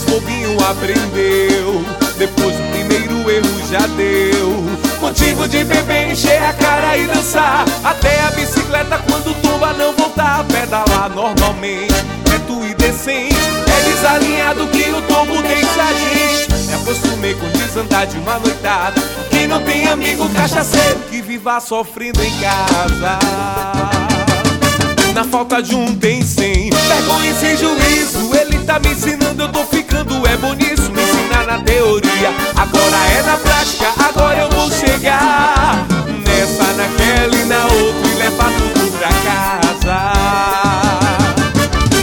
bobinho aprendeu. Depois o primeiro erro já deu. Motivo de beber, encher a cara e dançar. Até a bicicleta quando tumba não voltar. Pedalar normalmente, reto e decente. É desalinhado que o tombo deixa a gente. Me acostumei com desandar de uma noitada. Quem não tem amigo cachaceiro que viva sofrendo em casa. Na falta de um tem cem Vergonha sem juízo tá me ensinando, eu tô ficando é bom nisso Me ensinar na teoria. Agora é na prática, agora eu vou chegar. Nessa, naquela e na outra E levar tudo pra casa.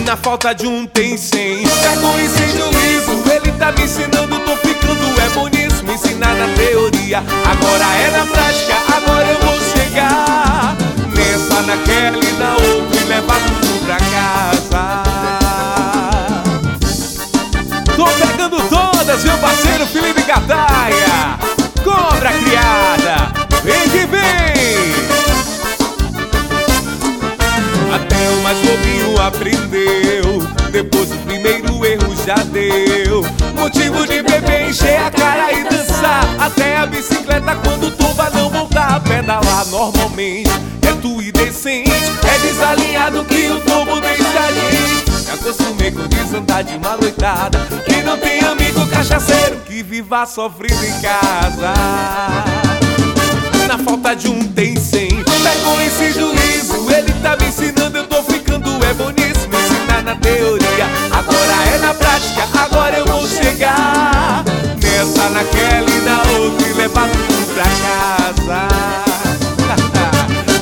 Na falta de um tem cem Vergonha sem juízo Ele tá me ensinando, eu tô ficando é bom nisso Me ensinar na teoria. Agora é na prática, agora eu vou chegar. Nessa, naquela e na outra pegando todas, meu parceiro Felipe Cataia. Cobra criada, vem que vem. Até o mais bobinho aprendeu. Depois o primeiro erro já deu. Motivo de beber, encher a cara e dançar. Até a bicicleta quando tomba não voltar. Pedalar normalmente, reto e decente. É desalinhado que o tombo deixa a gente. Me acostumei com desandar de uma noitada. Que não tem amigo cachaceiro que viva sofrendo em casa. Na falta de um tem cem. Pegou esse juízo, ele tá me ensinando, eu tô ficando é boníssimo. Ensinar na teoria, agora é na prática, agora eu vou chegar. Nessa, naquela e na outra e levar tudo pra casa.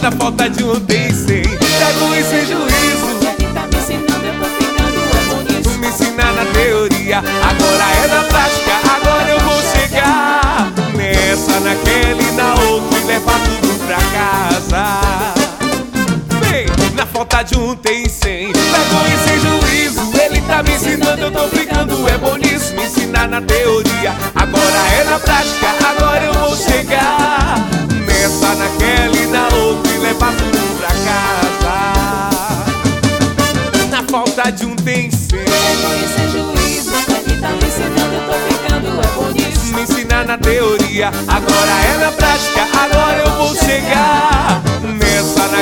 na falta de um tem agora é na prática, agora eu vou chegar. Nessa, naquela e na outra e levar tudo pra casa. Vem, na falta de um tem cem. Vergonha sem juízo, ele tá me ensinando, eu tô ficando é bom nisso. Me ensinar na teoria, agora é na prática, agora eu vou chegar. Nessa, naquela e na outra e levar tudo pra casa. Na falta de um tem cem. Vergonha sem juízo me ensinar na teoria, agora é na prática, agora eu vou chegar nessa,